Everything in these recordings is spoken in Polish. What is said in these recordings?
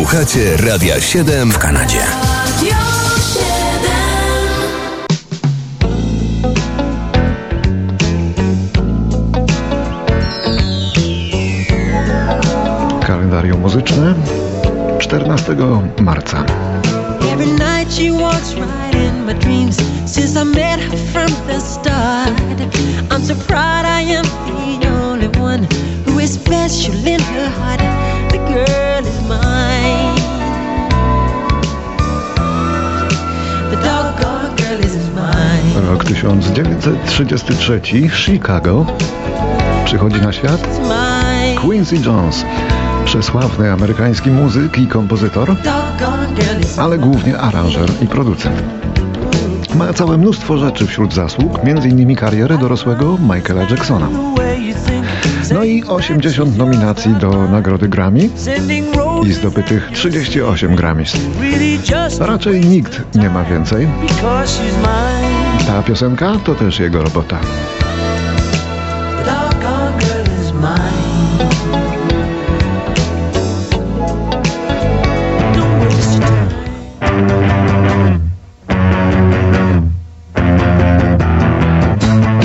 Słuchacie Radia 7 w Kanadzie. Kalendarium muzyczne 14 marca. Every night she walks right in my dreams Since I met her from the start I'm so proud Rok 1933 Chicago Przychodzi na świat Quincy Jones przesławny amerykański muzyk i kompozytor, ale głównie aranżer i producent. Ma całe mnóstwo rzeczy wśród zasług, m.in. karierę dorosłego Michaela Jacksona. No i 80 nominacji do nagrody Grammy i zdobytych 38 Grammys. Raczej nikt nie ma więcej. Ta piosenka to też jego robota.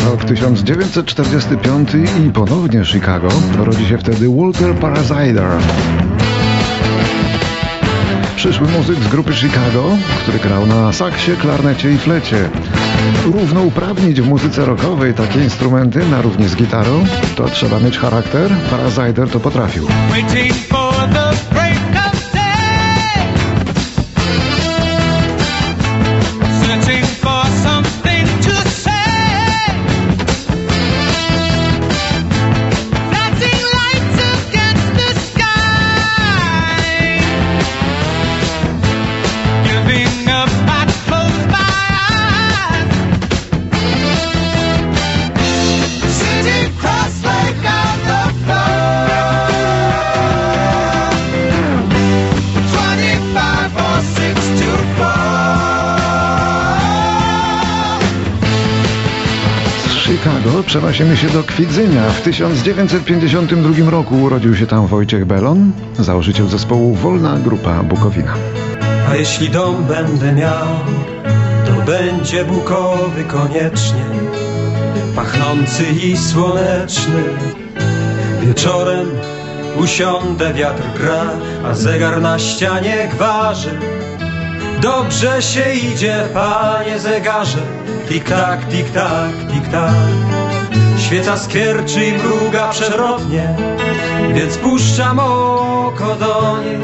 Rok 1945 i ponownie Chicago. Rodzi się wtedy Walter Parasider. Przyszły muzyk z grupy Chicago, który grał na saksie, klarnecie i flecie. Równouprawnić w muzyce rockowej takie instrumenty na równi z gitarą, to trzeba mieć charakter. Parasider to potrafił. Przenosimy się do Kwidzynia. W 1952 roku urodził się tam Wojciech Belon, założyciel zespołu Wolna Grupa Bukowina. A jeśli dom będę miał, to będzie bukowy koniecznie, pachnący i słoneczny. Wieczorem usiądę, wiatr gra, a zegar na ścianie gwarzy. Dobrze się idzie, panie zegarze, tik-tak, tik-tak, tik-tak. Świeca skwierczy i mruga przerodnie, więc puszczam oko do niej.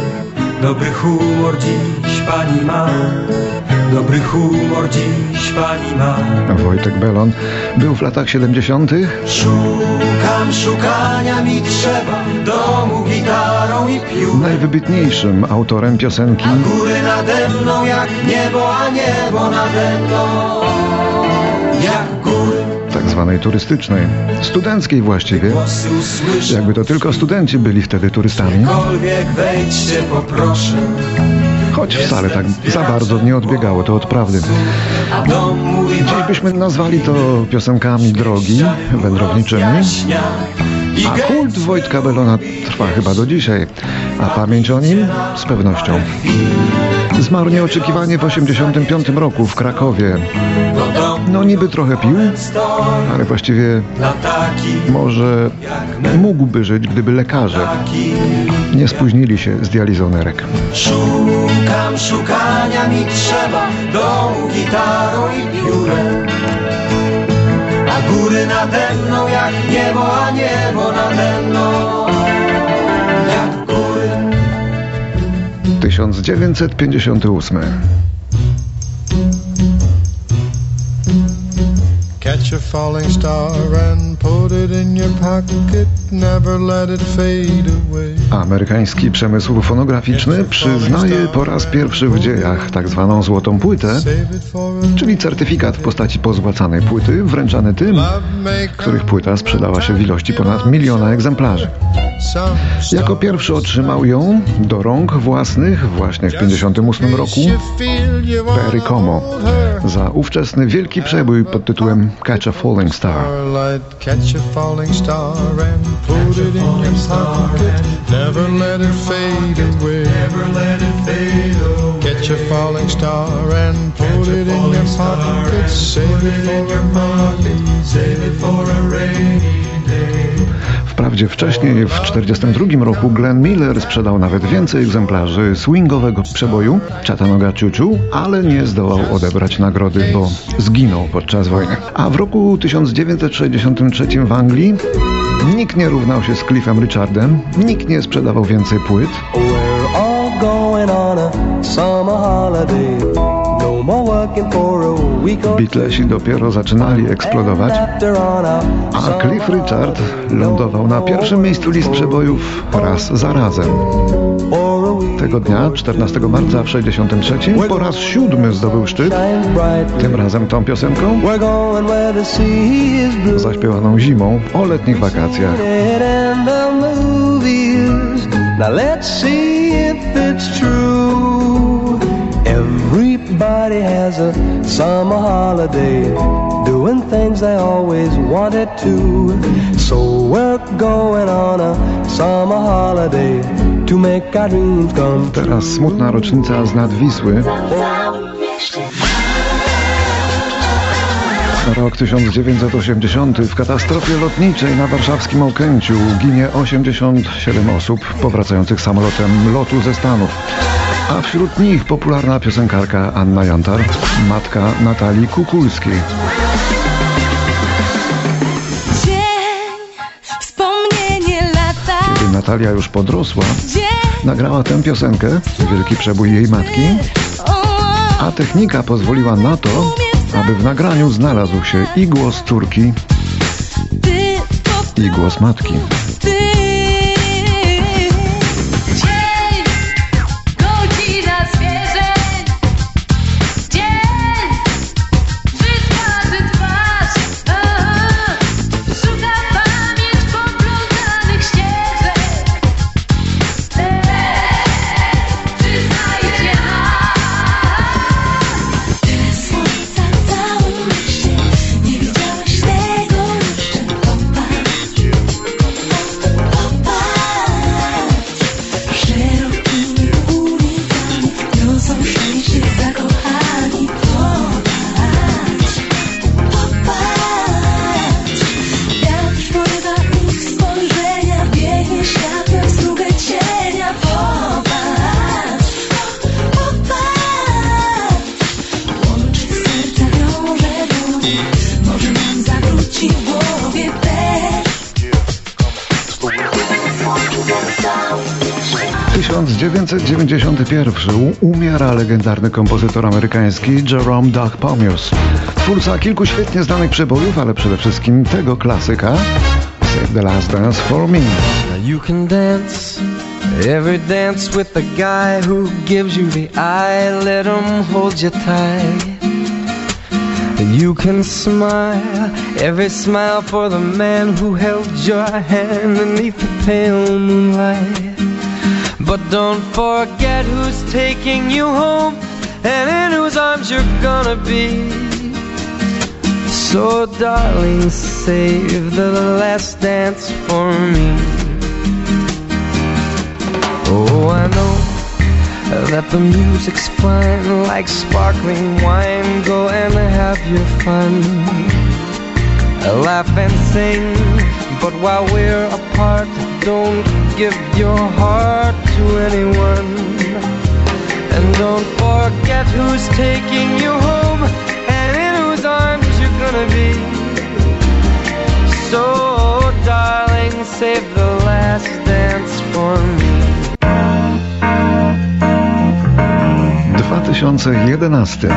Dobry humor dziś pani ma, dobry humor dziś pani ma. Wojtek Belon był w latach 70. Szukam, szukania mi trzeba, domu gitarą i piórem. Najwybitniejszym autorem piosenki A góry nade mną jak niebo, a niebo nade mną zwanej turystycznej, studenckiej właściwie. Jakby to tylko studenci byli wtedy turystami, choć wcale tak za bardzo nie odbiegało to od prawdy. Dziś byśmy nazwali to piosenkami drogi, wędrowniczymi, a kult Wojtka Belona trwa chyba do dzisiaj, a pamięć o nim z pewnością. Zmarł nieoczekiwanie w 85 roku w Krakowie. No niby trochę pił, ale właściwie może mógłby żyć, gdyby lekarze nie spóźnili się z dializą nerek. Szukam, szukania mi trzeba, domu gitarą i piórem. A góry nade mną jak niebo, a niebo nade mną jak góry. 1958 Catch a falling star and put it in your pocket. Never let it fade away. Amerykański przemysł fonograficzny przyznaje po raz pierwszy w dziejach tak zwaną złotą płytę, czyli certyfikat w postaci pozłacanej płyty, wręczany tym, których płyta sprzedała się w ilości ponad miliona egzemplarzy. Jako pierwszy otrzymał ją do rąk własnych właśnie w 58 roku Perry Como za ówczesny wielki przebój pod tytułem Catch a Falling Star. Catch a falling star and put it in your pocket. Never let it fade away. Never let it fade away. Catch a falling star and put it in your pocket. Save it for your pocket. Save it for a rainy Wprawdzie wcześniej, w 1942 roku, Glenn Miller sprzedał nawet więcej egzemplarzy swingowego przeboju Chattanooga Choo ale nie zdołał odebrać nagrody, bo zginął podczas wojny. A w roku 1963 w Anglii nikt nie równał się z Cliffem Richardem, nikt nie sprzedawał więcej płyt. Beatlesi dopiero zaczynali eksplodować, a Cliff Richard lądował na pierwszym miejscu list przebojów raz za razem. Tego dnia, 14 marca w 63, po raz siódmy zdobył szczyt, tym razem tą piosenką, zaśpiewaną zimą o letnich wakacjach. Now let's see if it's true. Everybody has a summer holiday, doing things they always wanted to. So we're going on a summer holiday to make our dreams come true. Teraz smutna rocznica z nad Wisły. Rok 1980. W katastrofie lotniczej na warszawskim Okęciu ginie 87 osób powracających samolotem lotu ze Stanów. A wśród nich popularna piosenkarka Anna Jantar, matka Natalii Kukulskiej. Kiedy Natalia już podrosła, nagrała tę piosenkę, wielki przebój jej matki, a technika pozwoliła na to, aby w nagraniu znalazł się i głos córki, i głos matki. 1991 umiera legendarny kompozytor amerykański Jerome Duck Pomius. Twórca kilku świetnie znanych przebojów, ale przede wszystkim tego klasyka Save the Last Dance for Me. You can dance Every dance with the guy who gives you the eye Let him hold you tight You can smile, every smile for the man who held your hand beneath the pale moonlight. But don't forget who's taking you home and in whose arms you're gonna be. So, darling, save the last dance for me. Oh, I know that the music's fine like sparkling wine. Go and have your fun. Laugh and sing, but while we're apart, don't give your heart to anyone. And don't forget who's taking you home and in whose arms you're gonna be. So, darling, save the last dance for me. 2011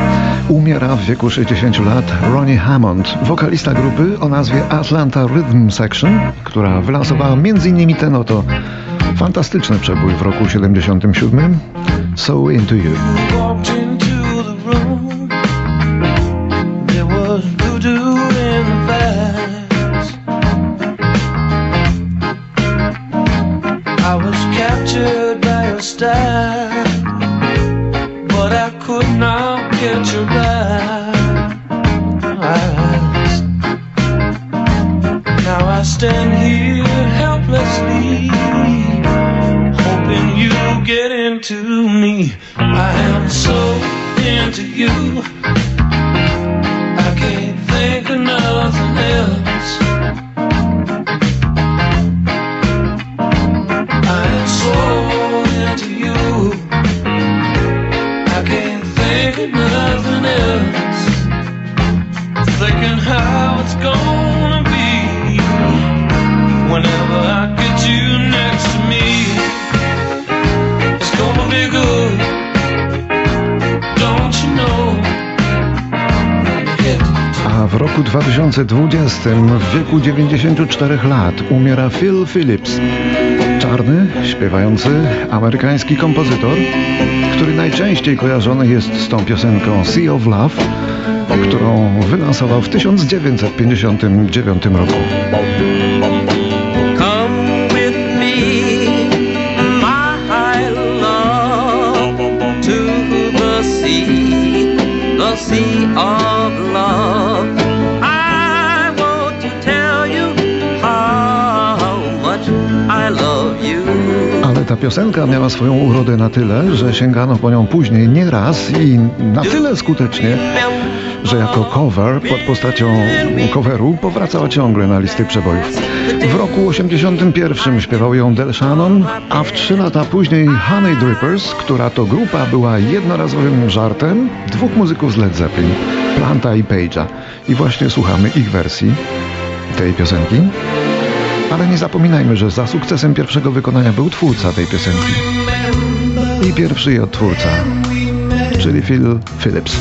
umiera w wieku 60 lat Ronnie Hammond, wokalista grupy o nazwie Atlanta Rhythm Section, która wylansowała m.in. ten oto fantastyczny przebój w roku 77 So Into You. understand, but w roku 2020 w wieku 94 lat umiera Phil Phillips. Czarny, śpiewający, amerykański kompozytor, który najczęściej kojarzony jest z tą piosenką Sea of Love, którą wylansował w 1959 roku. Sea of piosenka miała swoją urodę na tyle, że sięgano po nią później nie raz i na tyle skutecznie, że jako cover pod postacią coveru powracała ciągle na listy przebojów. W roku 81 śpiewał ją Del Shannon, a w trzy lata później Honey Drippers, która to grupa była jednorazowym żartem dwóch muzyków z Led Zeppelin, Planta i Page'a. I właśnie słuchamy ich wersji tej piosenki. Ale nie zapominajmy, że za sukcesem pierwszego wykonania był twórca tej piosenki. I pierwszy jej odtwórca, czyli Phil Phillips.